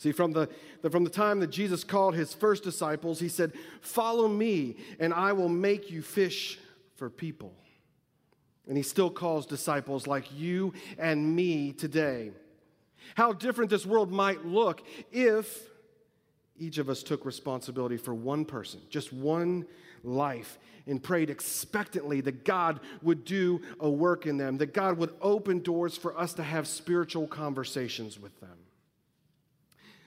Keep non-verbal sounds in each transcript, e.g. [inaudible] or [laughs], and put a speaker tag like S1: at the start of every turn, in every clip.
S1: See, from the, the, from the time that Jesus called his first disciples, he said, Follow me, and I will make you fish for people. And he still calls disciples like you and me today. How different this world might look if each of us took responsibility for one person, just one life, and prayed expectantly that God would do a work in them, that God would open doors for us to have spiritual conversations with them.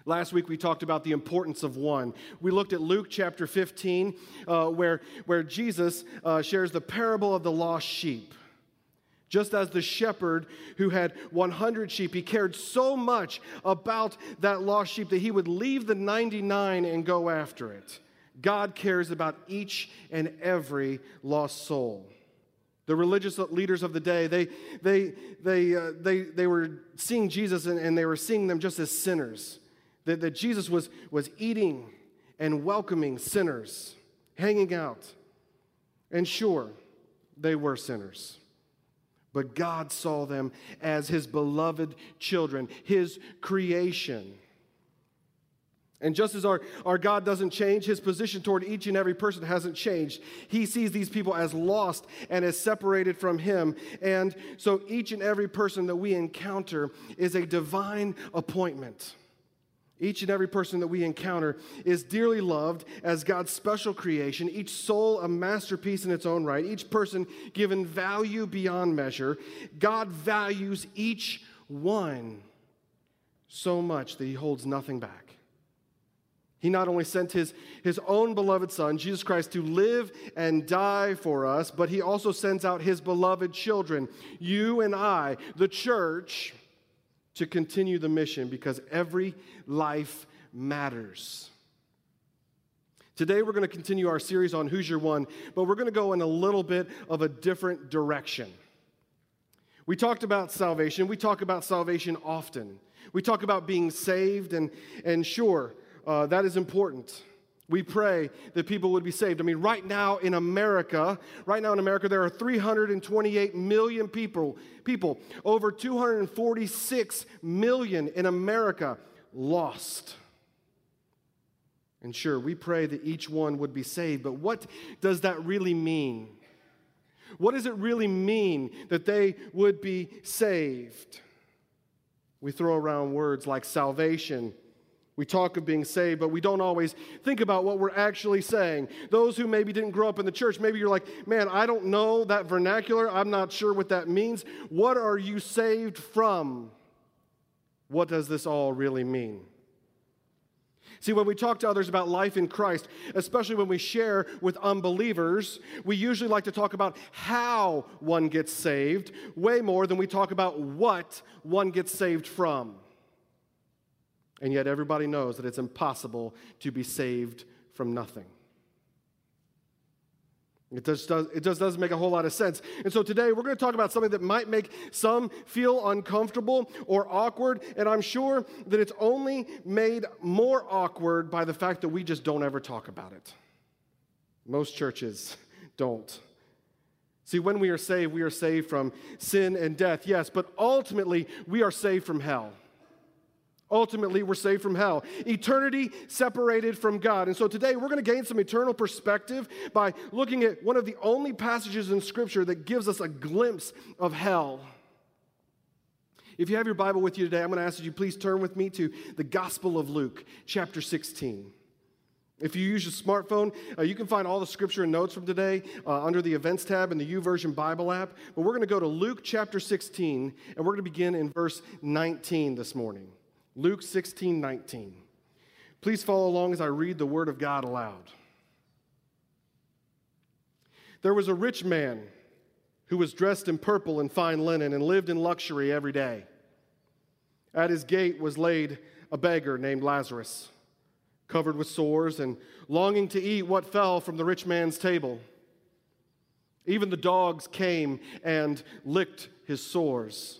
S1: Last week we talked about the importance of one. We looked at Luke chapter 15, uh, where, where Jesus uh, shares the parable of the lost sheep. Just as the shepherd who had 100 sheep, he cared so much about that lost sheep that he would leave the 99 and go after it. God cares about each and every lost soul. The religious leaders of the day, they, they, they, uh, they, they were seeing Jesus and, and they were seeing them just as sinners. That, that Jesus was, was eating and welcoming sinners, hanging out. And sure, they were sinners. But God saw them as his beloved children, his creation. And just as our, our God doesn't change, his position toward each and every person hasn't changed. He sees these people as lost and as separated from him. And so each and every person that we encounter is a divine appointment. Each and every person that we encounter is dearly loved as God's special creation, each soul a masterpiece in its own right, each person given value beyond measure. God values each one so much that he holds nothing back. He not only sent his, his own beloved Son, Jesus Christ, to live and die for us, but he also sends out his beloved children, you and I, the church to continue the mission because every life matters. Today, we're going to continue our series on Who's Your One, but we're going to go in a little bit of a different direction. We talked about salvation. We talk about salvation often. We talk about being saved, and, and sure, uh, that is important. We pray that people would be saved. I mean, right now in America, right now in America, there are 328 million people, people, over 246 million in America lost. And sure, we pray that each one would be saved, but what does that really mean? What does it really mean that they would be saved? We throw around words like salvation we talk of being saved, but we don't always think about what we're actually saying. Those who maybe didn't grow up in the church, maybe you're like, man, I don't know that vernacular. I'm not sure what that means. What are you saved from? What does this all really mean? See, when we talk to others about life in Christ, especially when we share with unbelievers, we usually like to talk about how one gets saved way more than we talk about what one gets saved from. And yet, everybody knows that it's impossible to be saved from nothing. It just, does, it just doesn't make a whole lot of sense. And so today we're going to talk about something that might make some feel uncomfortable or awkward. And I'm sure that it's only made more awkward by the fact that we just don't ever talk about it. Most churches [laughs] don't. See, when we are saved, we are saved from sin and death, yes, but ultimately we are saved from hell. Ultimately, we're saved from hell. Eternity separated from God. And so today we're going to gain some eternal perspective by looking at one of the only passages in Scripture that gives us a glimpse of hell. If you have your Bible with you today, I'm going to ask that you please turn with me to the Gospel of Luke, chapter 16. If you use your smartphone, uh, you can find all the scripture and notes from today uh, under the events tab in the YouVersion Bible app. But we're going to go to Luke chapter 16, and we're going to begin in verse 19 this morning. Luke 16, 19. Please follow along as I read the word of God aloud. There was a rich man who was dressed in purple and fine linen and lived in luxury every day. At his gate was laid a beggar named Lazarus, covered with sores and longing to eat what fell from the rich man's table. Even the dogs came and licked his sores.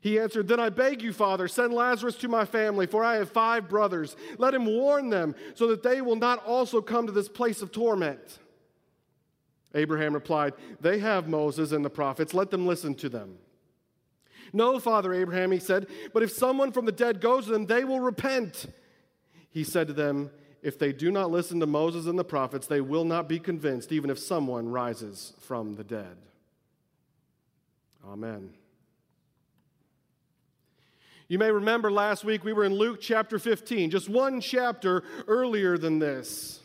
S1: He answered, Then I beg you, Father, send Lazarus to my family, for I have five brothers. Let him warn them, so that they will not also come to this place of torment. Abraham replied, They have Moses and the prophets, let them listen to them. No, Father Abraham, he said, but if someone from the dead goes to them, they will repent. He said to them, If they do not listen to Moses and the prophets, they will not be convinced, even if someone rises from the dead. Amen. You may remember last week we were in Luke chapter 15, just one chapter earlier than this.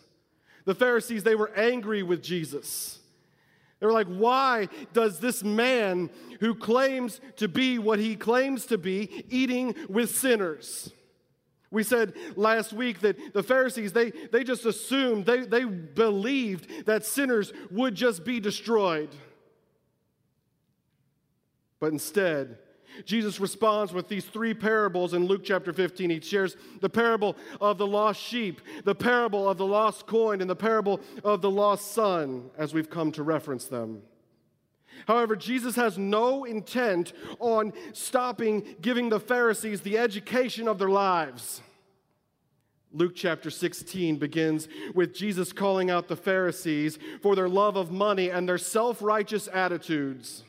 S1: The Pharisees, they were angry with Jesus. They were like, why does this man who claims to be what he claims to be eating with sinners? We said last week that the Pharisees, they, they just assumed, they, they believed that sinners would just be destroyed. But instead, Jesus responds with these three parables in Luke chapter 15. He shares the parable of the lost sheep, the parable of the lost coin, and the parable of the lost son, as we've come to reference them. However, Jesus has no intent on stopping giving the Pharisees the education of their lives. Luke chapter 16 begins with Jesus calling out the Pharisees for their love of money and their self righteous attitudes.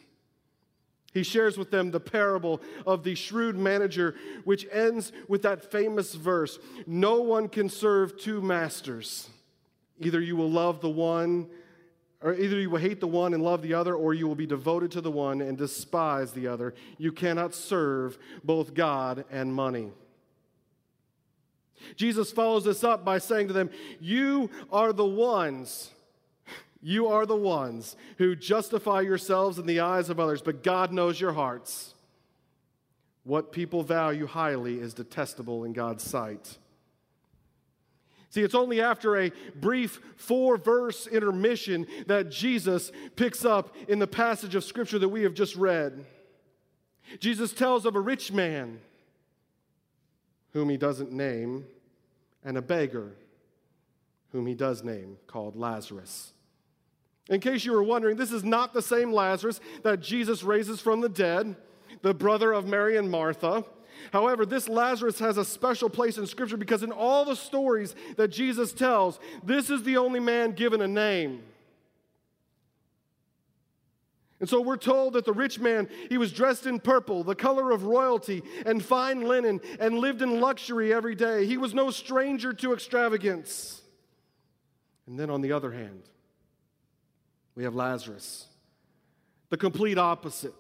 S1: He shares with them the parable of the shrewd manager, which ends with that famous verse No one can serve two masters. Either you will love the one, or either you will hate the one and love the other, or you will be devoted to the one and despise the other. You cannot serve both God and money. Jesus follows this up by saying to them, You are the ones you are the ones who justify yourselves in the eyes of others, but God knows your hearts. What people value highly is detestable in God's sight. See, it's only after a brief four verse intermission that Jesus picks up in the passage of Scripture that we have just read. Jesus tells of a rich man whom he doesn't name and a beggar whom he does name called Lazarus. In case you were wondering, this is not the same Lazarus that Jesus raises from the dead, the brother of Mary and Martha. However, this Lazarus has a special place in Scripture because in all the stories that Jesus tells, this is the only man given a name. And so we're told that the rich man, he was dressed in purple, the color of royalty, and fine linen, and lived in luxury every day. He was no stranger to extravagance. And then on the other hand, we have Lazarus, the complete opposite.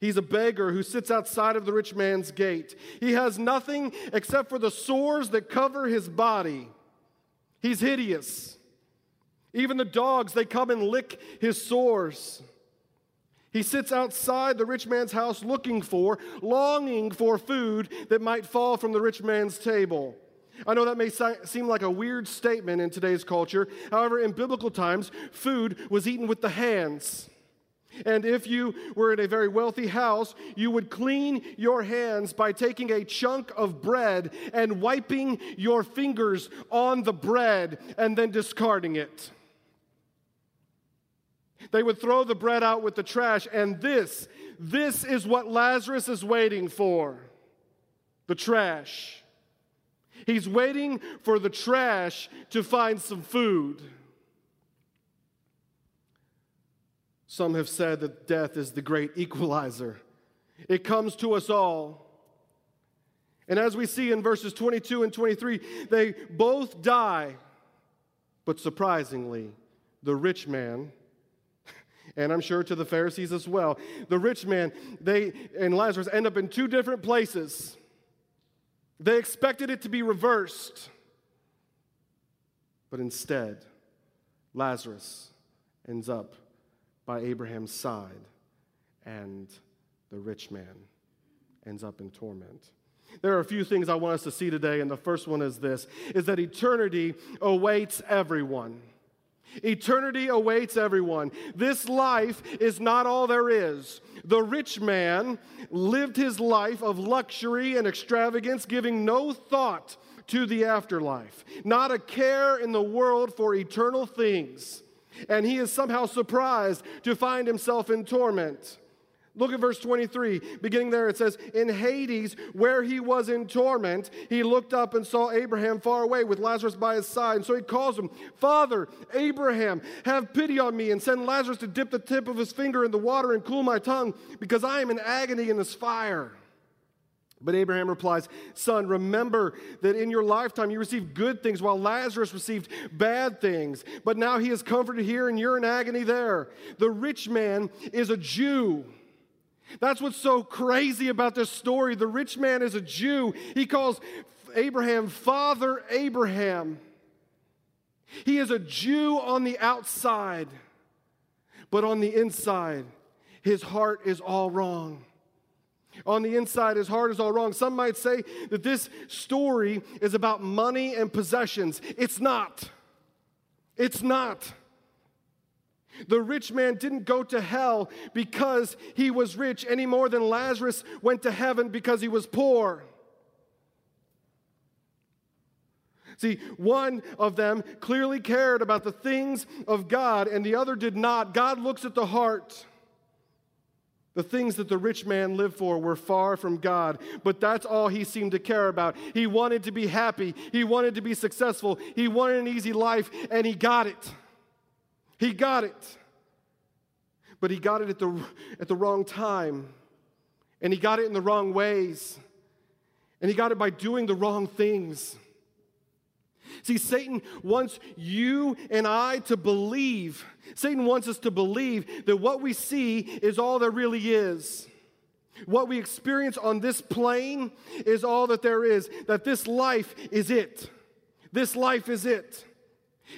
S1: He's a beggar who sits outside of the rich man's gate. He has nothing except for the sores that cover his body. He's hideous. Even the dogs, they come and lick his sores. He sits outside the rich man's house looking for, longing for food that might fall from the rich man's table. I know that may seem like a weird statement in today's culture. However, in biblical times, food was eaten with the hands. And if you were in a very wealthy house, you would clean your hands by taking a chunk of bread and wiping your fingers on the bread and then discarding it. They would throw the bread out with the trash, and this, this is what Lazarus is waiting for the trash. He's waiting for the trash to find some food. Some have said that death is the great equalizer. It comes to us all. And as we see in verses 22 and 23, they both die. But surprisingly, the rich man, and I'm sure to the Pharisees as well, the rich man, they and Lazarus end up in two different places. They expected it to be reversed. But instead, Lazarus ends up by Abraham's side, and the rich man ends up in torment. There are a few things I want us to see today, and the first one is this is that eternity awaits everyone. Eternity awaits everyone. This life is not all there is. The rich man lived his life of luxury and extravagance, giving no thought to the afterlife, not a care in the world for eternal things. And he is somehow surprised to find himself in torment. Look at verse 23. Beginning there, it says, In Hades, where he was in torment, he looked up and saw Abraham far away with Lazarus by his side. And so he calls him, Father, Abraham, have pity on me and send Lazarus to dip the tip of his finger in the water and cool my tongue, because I am in agony in this fire. But Abraham replies, Son, remember that in your lifetime you received good things while Lazarus received bad things. But now he is comforted here and you're in agony there. The rich man is a Jew that's what's so crazy about this story. The rich man is a Jew. He calls Abraham Father Abraham. He is a Jew on the outside, but on the inside, his heart is all wrong. On the inside, his heart is all wrong. Some might say that this story is about money and possessions. It's not. It's not. The rich man didn't go to hell because he was rich any more than Lazarus went to heaven because he was poor. See, one of them clearly cared about the things of God and the other did not. God looks at the heart. The things that the rich man lived for were far from God, but that's all he seemed to care about. He wanted to be happy, he wanted to be successful, he wanted an easy life, and he got it. He got it. But he got it at the, at the wrong time. And he got it in the wrong ways. And he got it by doing the wrong things. See, Satan wants you and I to believe. Satan wants us to believe that what we see is all there really is. What we experience on this plane is all that there is, that this life is it. This life is it.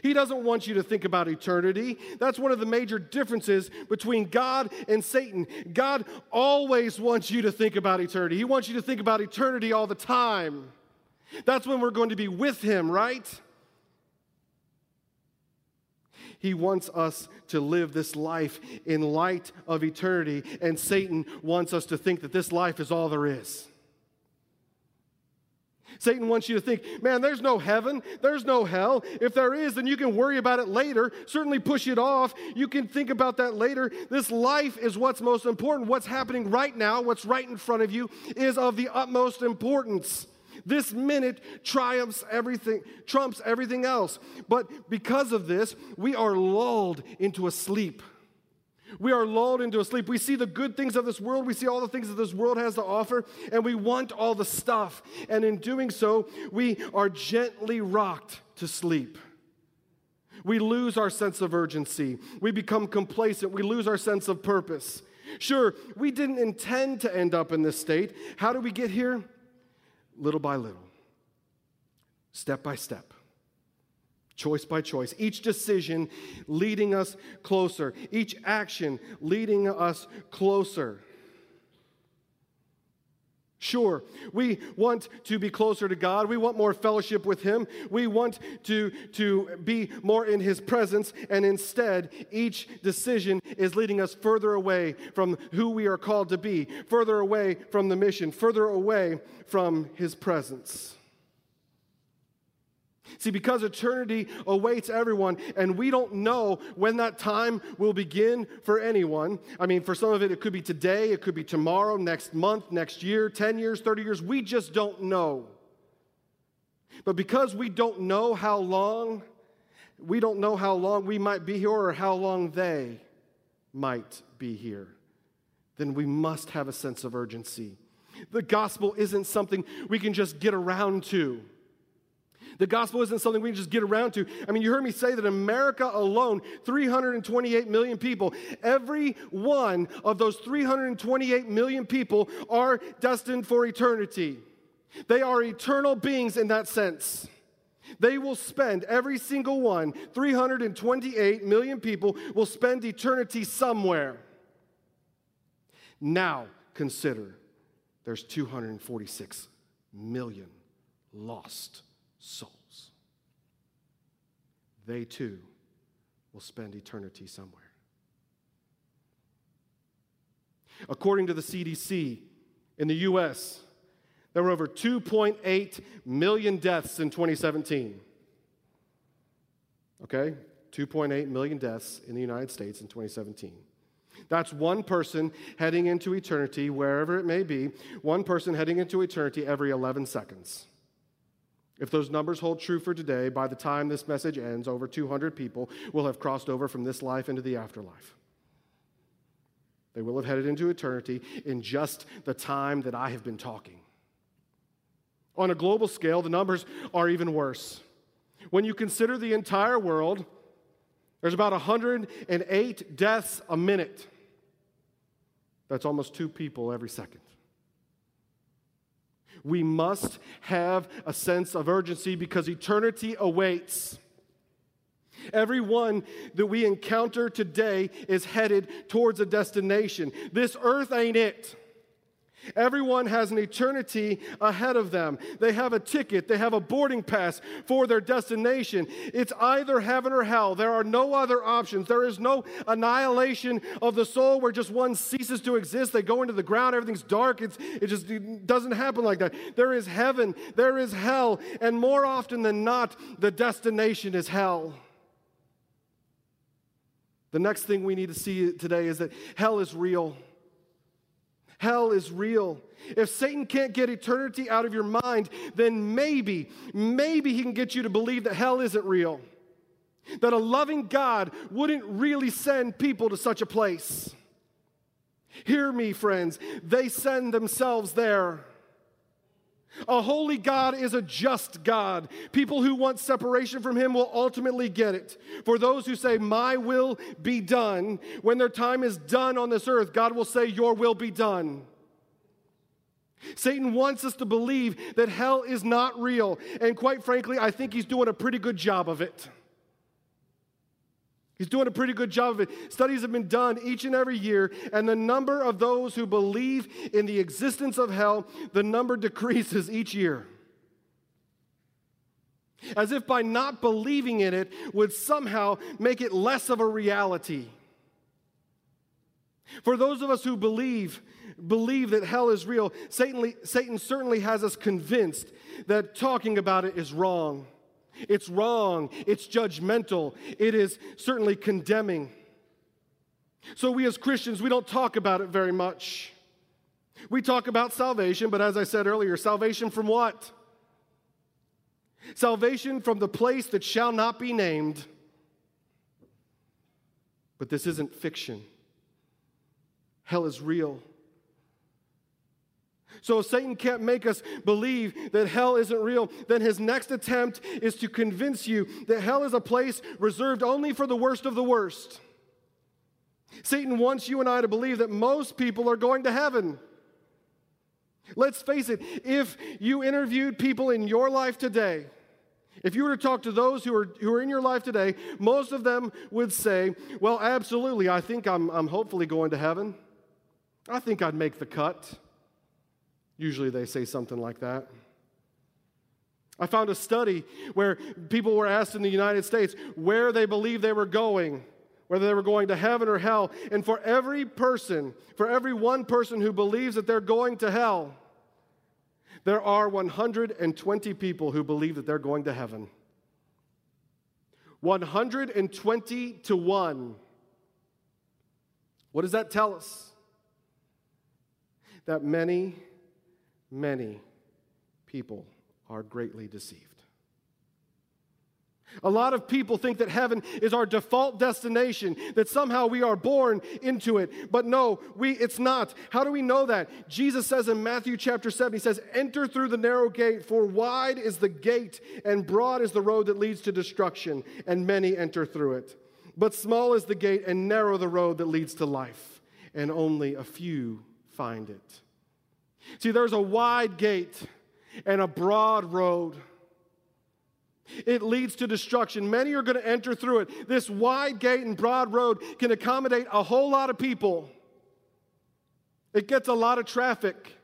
S1: He doesn't want you to think about eternity. That's one of the major differences between God and Satan. God always wants you to think about eternity, He wants you to think about eternity all the time. That's when we're going to be with Him, right? He wants us to live this life in light of eternity, and Satan wants us to think that this life is all there is. Satan wants you to think, man, there's no heaven, there's no hell. If there is, then you can worry about it later. Certainly push it off. You can think about that later. This life is what's most important. What's happening right now, what's right in front of you, is of the utmost importance. This minute triumphs everything, trumps everything else. But because of this, we are lulled into a sleep. We are lulled into a sleep. We see the good things of this world. We see all the things that this world has to offer, and we want all the stuff. And in doing so, we are gently rocked to sleep. We lose our sense of urgency. We become complacent. We lose our sense of purpose. Sure, we didn't intend to end up in this state. How do we get here? Little by little, step by step choice by choice, each decision leading us closer, each action leading us closer. Sure, we want to be closer to God. We want more fellowship with Him. We want to, to be more in His presence. And instead, each decision is leading us further away from who we are called to be, further away from the mission, further away from His presence. See, because eternity awaits everyone, and we don't know when that time will begin for anyone. I mean, for some of it, it could be today, it could be tomorrow, next month, next year, 10 years, 30 years. We just don't know. But because we don't know how long, we don't know how long we might be here or how long they might be here, then we must have a sense of urgency. The gospel isn't something we can just get around to. The gospel isn't something we can just get around to. I mean, you heard me say that America alone, 328 million people, every one of those 328 million people are destined for eternity. They are eternal beings in that sense. They will spend, every single one, 328 million people will spend eternity somewhere. Now consider there's 246 million lost souls. They too will spend eternity somewhere. According to the CDC in the US, there were over 2.8 million deaths in 2017. Okay? 2.8 million deaths in the United States in 2017. That's one person heading into eternity, wherever it may be, one person heading into eternity every 11 seconds. If those numbers hold true for today, by the time this message ends, over 200 people will have crossed over from this life into the afterlife. They will have headed into eternity in just the time that I have been talking. On a global scale, the numbers are even worse. When you consider the entire world, there's about 108 deaths a minute. That's almost two people every second. We must have a sense of urgency because eternity awaits. Everyone that we encounter today is headed towards a destination. This earth ain't it. Everyone has an eternity ahead of them. They have a ticket, they have a boarding pass for their destination. It's either heaven or hell. There are no other options. There is no annihilation of the soul where just one ceases to exist. They go into the ground, everything's dark. It's, it just it doesn't happen like that. There is heaven, there is hell, and more often than not, the destination is hell. The next thing we need to see today is that hell is real. Hell is real. If Satan can't get eternity out of your mind, then maybe, maybe he can get you to believe that hell isn't real. That a loving God wouldn't really send people to such a place. Hear me, friends, they send themselves there. A holy God is a just God. People who want separation from Him will ultimately get it. For those who say, My will be done, when their time is done on this earth, God will say, Your will be done. Satan wants us to believe that hell is not real. And quite frankly, I think he's doing a pretty good job of it. He's doing a pretty good job of it. Studies have been done each and every year, and the number of those who believe in the existence of hell, the number decreases each year. As if by not believing in it would somehow make it less of a reality. For those of us who believe, believe that hell is real, Satan, Satan certainly has us convinced that talking about it is wrong. It's wrong. It's judgmental. It is certainly condemning. So, we as Christians, we don't talk about it very much. We talk about salvation, but as I said earlier, salvation from what? Salvation from the place that shall not be named. But this isn't fiction. Hell is real. So if Satan can't make us believe that hell isn't real, then his next attempt is to convince you that hell is a place reserved only for the worst of the worst. Satan wants you and I to believe that most people are going to heaven. Let's face it, if you interviewed people in your life today, if you were to talk to those who are, who are in your life today, most of them would say, Well, absolutely, I think I'm, I'm hopefully going to heaven. I think I'd make the cut. Usually they say something like that. I found a study where people were asked in the United States where they believed they were going, whether they were going to heaven or hell. And for every person, for every one person who believes that they're going to hell, there are 120 people who believe that they're going to heaven. 120 to 1. What does that tell us? That many many people are greatly deceived. A lot of people think that heaven is our default destination, that somehow we are born into it. But no, we, it's not. How do we know that? Jesus says in Matthew chapter 7, he says, Enter through the narrow gate, for wide is the gate, and broad is the road that leads to destruction, and many enter through it. But small is the gate, and narrow the road that leads to life, and only a few find it. See, there's a wide gate and a broad road. It leads to destruction. Many are going to enter through it. This wide gate and broad road can accommodate a whole lot of people. It gets a lot of traffic.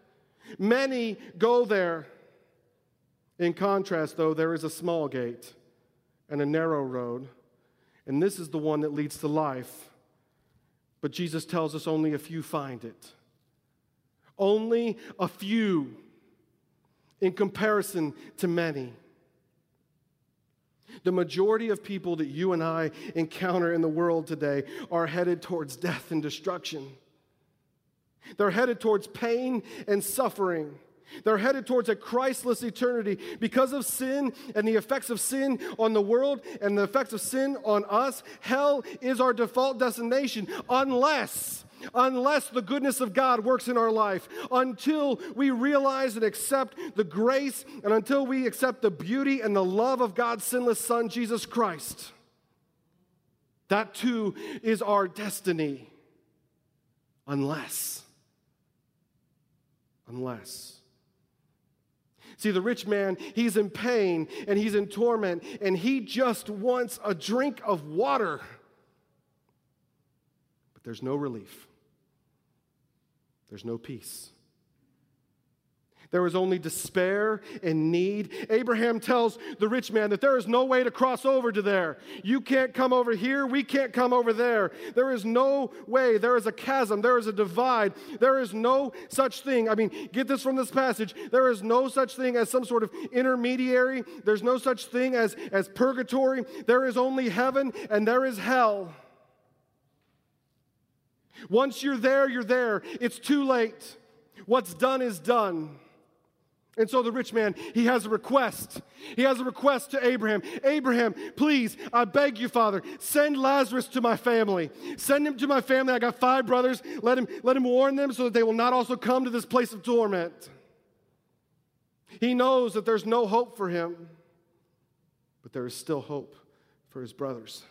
S1: Many go there. In contrast, though, there is a small gate and a narrow road, and this is the one that leads to life. But Jesus tells us only a few find it. Only a few in comparison to many. The majority of people that you and I encounter in the world today are headed towards death and destruction. They're headed towards pain and suffering. They're headed towards a Christless eternity because of sin and the effects of sin on the world and the effects of sin on us. Hell is our default destination unless unless the goodness of God works in our life, until we realize and accept the grace, and until we accept the beauty and the love of God's sinless Son, Jesus Christ. That too is our destiny. Unless, unless. See, the rich man, he's in pain and he's in torment, and he just wants a drink of water. But there's no relief. There's no peace. There is only despair and need. Abraham tells the rich man that there is no way to cross over to there. You can't come over here. We can't come over there. There is no way. There is a chasm. There is a divide. There is no such thing. I mean, get this from this passage. There is no such thing as some sort of intermediary. There's no such thing as, as purgatory. There is only heaven and there is hell. Once you're there, you're there. It's too late. What's done is done. And so the rich man, he has a request. He has a request to Abraham Abraham, please, I beg you, Father, send Lazarus to my family. Send him to my family. I got five brothers. Let him, let him warn them so that they will not also come to this place of torment. He knows that there's no hope for him, but there is still hope for his brothers.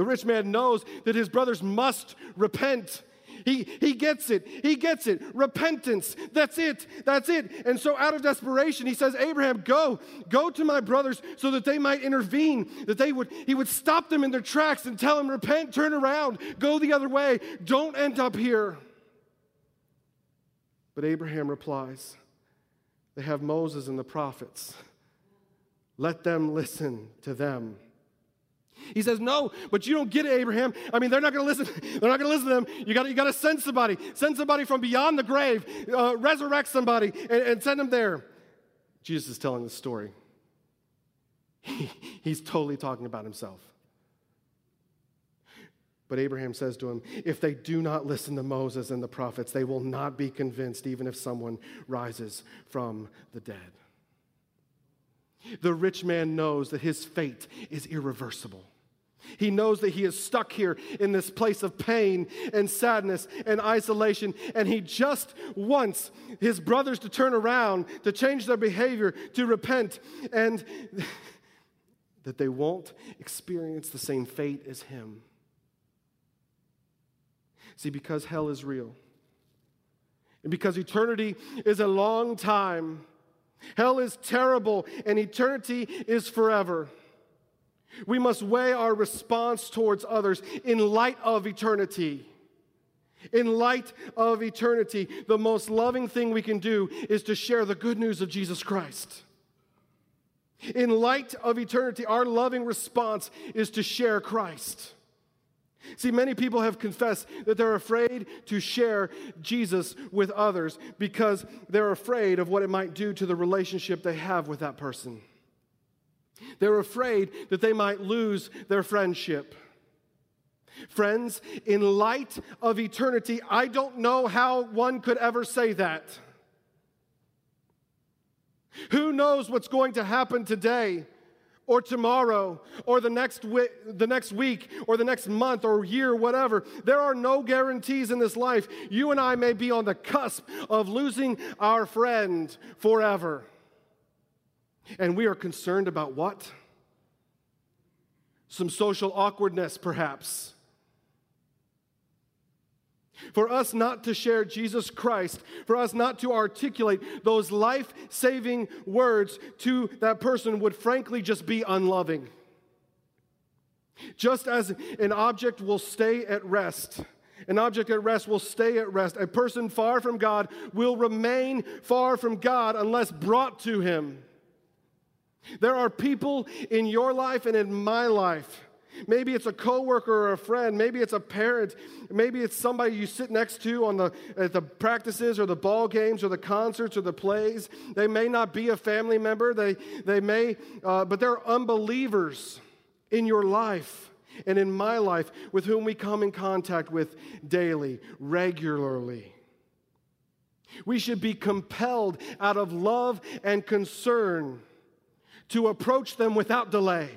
S1: The rich man knows that his brothers must repent. He, he gets it. He gets it. Repentance. That's it. That's it. And so, out of desperation, he says, Abraham, go. Go to my brothers so that they might intervene, that they would, he would stop them in their tracks and tell them, repent, turn around, go the other way. Don't end up here. But Abraham replies, They have Moses and the prophets. Let them listen to them. He says, No, but you don't get it, Abraham. I mean, they're not going to listen. [laughs] They're not going to listen to them. You got you to send somebody. Send somebody from beyond the grave. Uh, resurrect somebody and, and send them there. Jesus is telling the story. [laughs] He, he's totally talking about himself. But Abraham says to him, If they do not listen to Moses and the prophets, they will not be convinced, even if someone rises from the dead. The rich man knows that his fate is irreversible. He knows that he is stuck here in this place of pain and sadness and isolation, and he just wants his brothers to turn around, to change their behavior, to repent, and [laughs] that they won't experience the same fate as him. See, because hell is real, and because eternity is a long time, hell is terrible, and eternity is forever. We must weigh our response towards others in light of eternity. In light of eternity, the most loving thing we can do is to share the good news of Jesus Christ. In light of eternity, our loving response is to share Christ. See, many people have confessed that they're afraid to share Jesus with others because they're afraid of what it might do to the relationship they have with that person. They're afraid that they might lose their friendship. Friends, in light of eternity, I don't know how one could ever say that. Who knows what's going to happen today or tomorrow or the next, wi- the next week or the next month or year, whatever? There are no guarantees in this life. You and I may be on the cusp of losing our friend forever. And we are concerned about what? Some social awkwardness, perhaps. For us not to share Jesus Christ, for us not to articulate those life saving words to that person would frankly just be unloving. Just as an object will stay at rest, an object at rest will stay at rest. A person far from God will remain far from God unless brought to Him. There are people in your life and in my life. Maybe it's a coworker or a friend. Maybe it's a parent. Maybe it's somebody you sit next to on the, at the practices or the ball games or the concerts or the plays. They may not be a family member. They, they may, uh, but they're unbelievers in your life and in my life with whom we come in contact with daily, regularly. We should be compelled out of love and concern to approach them without delay.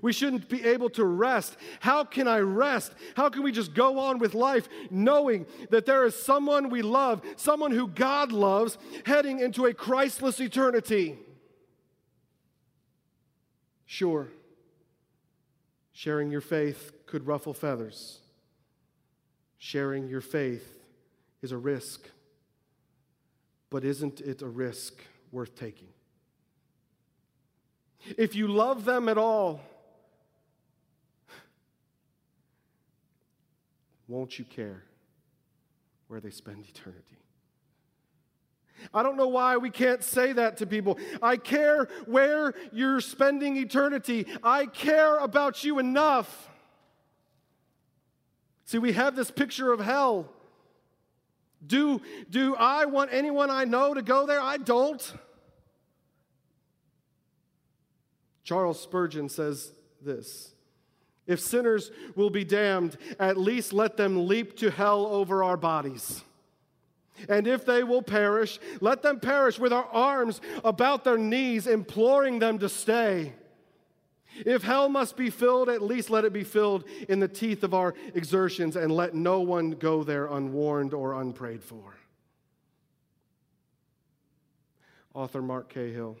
S1: We shouldn't be able to rest. How can I rest? How can we just go on with life knowing that there is someone we love, someone who God loves, heading into a Christless eternity? Sure, sharing your faith could ruffle feathers. Sharing your faith is a risk, but isn't it a risk worth taking? If you love them at all, won't you care where they spend eternity? I don't know why we can't say that to people. I care where you're spending eternity. I care about you enough. See, we have this picture of hell. Do, do I want anyone I know to go there? I don't. Charles Spurgeon says this If sinners will be damned, at least let them leap to hell over our bodies. And if they will perish, let them perish with our arms about their knees, imploring them to stay. If hell must be filled, at least let it be filled in the teeth of our exertions, and let no one go there unwarned or unprayed for. Author Mark Cahill,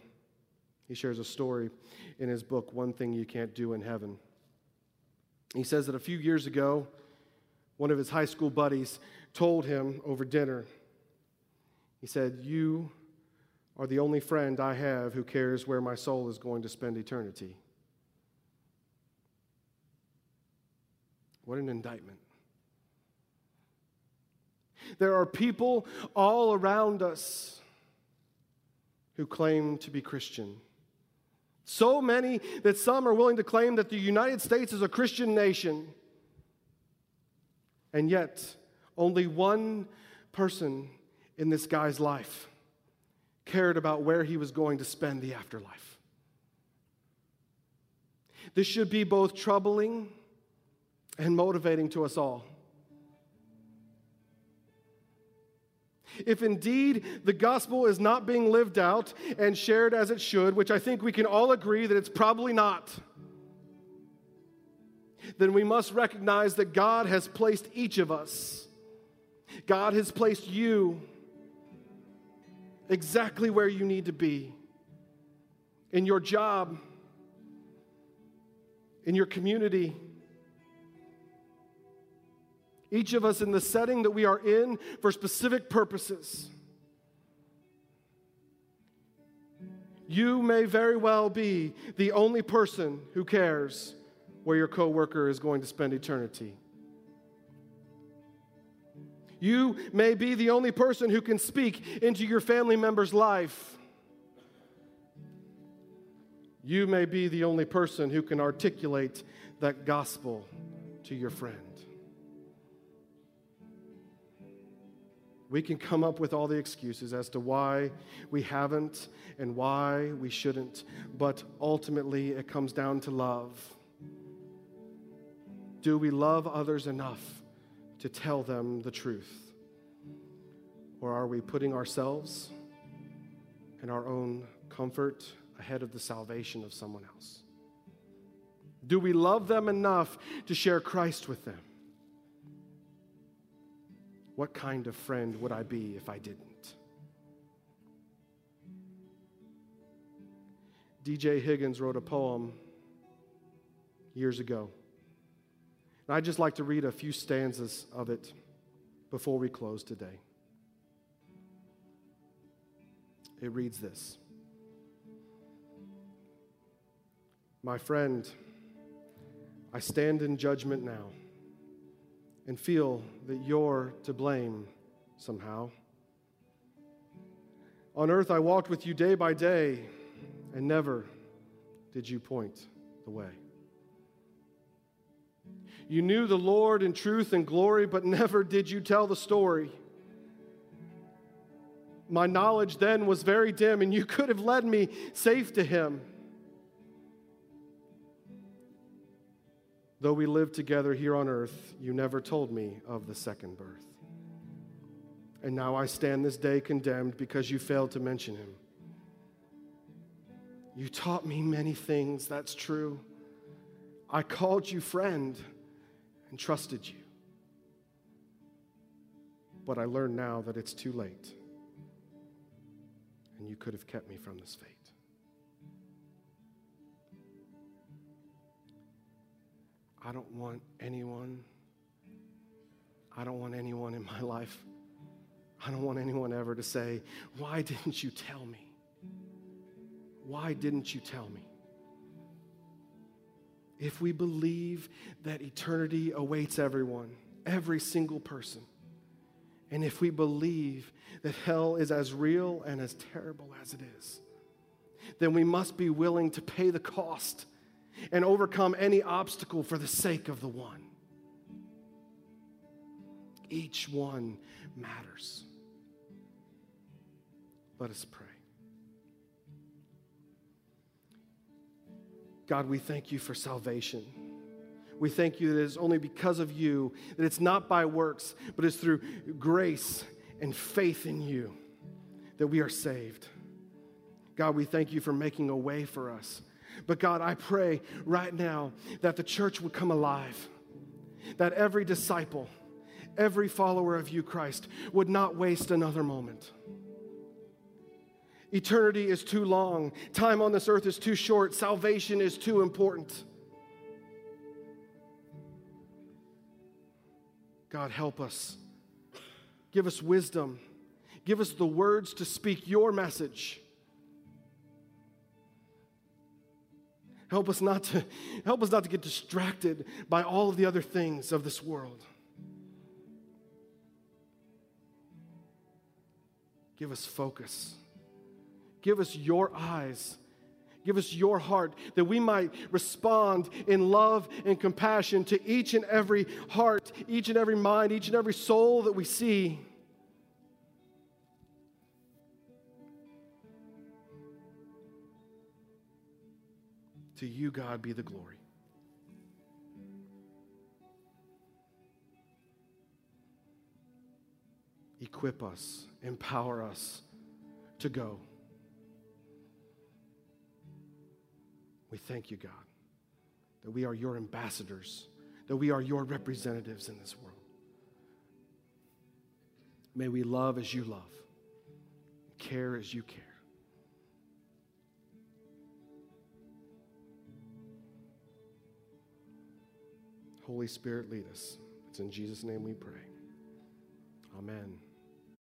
S1: he shares a story in his book, One Thing You Can't Do in Heaven. He says that a few years ago, one of his high school buddies told him over dinner, he said, You are the only friend I have who cares where my soul is going to spend eternity. What an indictment. There are people all around us who claim to be Christian. So many that some are willing to claim that the United States is a Christian nation. And yet, only one person in this guy's life cared about where he was going to spend the afterlife. This should be both troubling and motivating to us all. If indeed the gospel is not being lived out and shared as it should, which I think we can all agree that it's probably not, then we must recognize that God has placed each of us, God has placed you exactly where you need to be. In your job, in your community each of us in the setting that we are in for specific purposes. You may very well be the only person who cares where your coworker is going to spend eternity. You may be the only person who can speak into your family member's life. You may be the only person who can articulate that gospel to your friend. We can come up with all the excuses as to why we haven't and why we shouldn't, but ultimately it comes down to love. Do we love others enough to tell them the truth? Or are we putting ourselves and our own comfort ahead of the salvation of someone else? Do we love them enough to share Christ with them? What kind of friend would I be if I didn't? D.J. Higgins wrote a poem years ago. And I'd just like to read a few stanzas of it. before we close today. It reads this My friend, I stand in judgment now and feel that you're to blame somehow. On earth, I walked with you day by day, and never did you point the way. You knew the Lord in truth and glory, but never did you tell the story. My knowledge then was very dim, and you could have led me safe to Him. Though we lived together here on earth, you never told me of the second birth. And now I stand this day condemned because you failed to mention him. You taught me many things, that's true. I called you friend and trusted you. But I learn now that it's too late, and you could have kept me from this fate. I don't want anyone, I don't want anyone in my [laughs] life, I don't want anyone ever to say, Why didn't you tell me? Why didn't you tell me? If we believe that eternity awaits everyone, every single person, and if we believe that hell is as real and as terrible as it is, then we must be willing to pay the cost and overcome any obstacle for the sake of the one. Each one matters. Let us pray. God, we thank you for salvation. We thank you that it is only because of you, that it's not by works, but it's through grace and faith in you that we are saved. God, we thank you for making a way for us but God, I pray right now that the church would come alive, that every disciple, every follower of you, Christ, would not waste another moment. Eternity is too long, time on this earth is too short, salvation is too important. God, help us. Give us wisdom. Give us the words to speak your message. Help us not to, help us not to get distracted by all of the other things of this world. Give us focus. Give us your eyes. Give us your heart that we might respond in love and compassion to each and every heart, each and every mind, each and every soul that we see. To you, God, be the glory. Equip us, empower us to go. We thank you, God, that we are your ambassadors, that we are your representatives in this world. May we love as you love, care as you care. Holy Spirit, lead us. It's in Jesus' name we pray. Amen.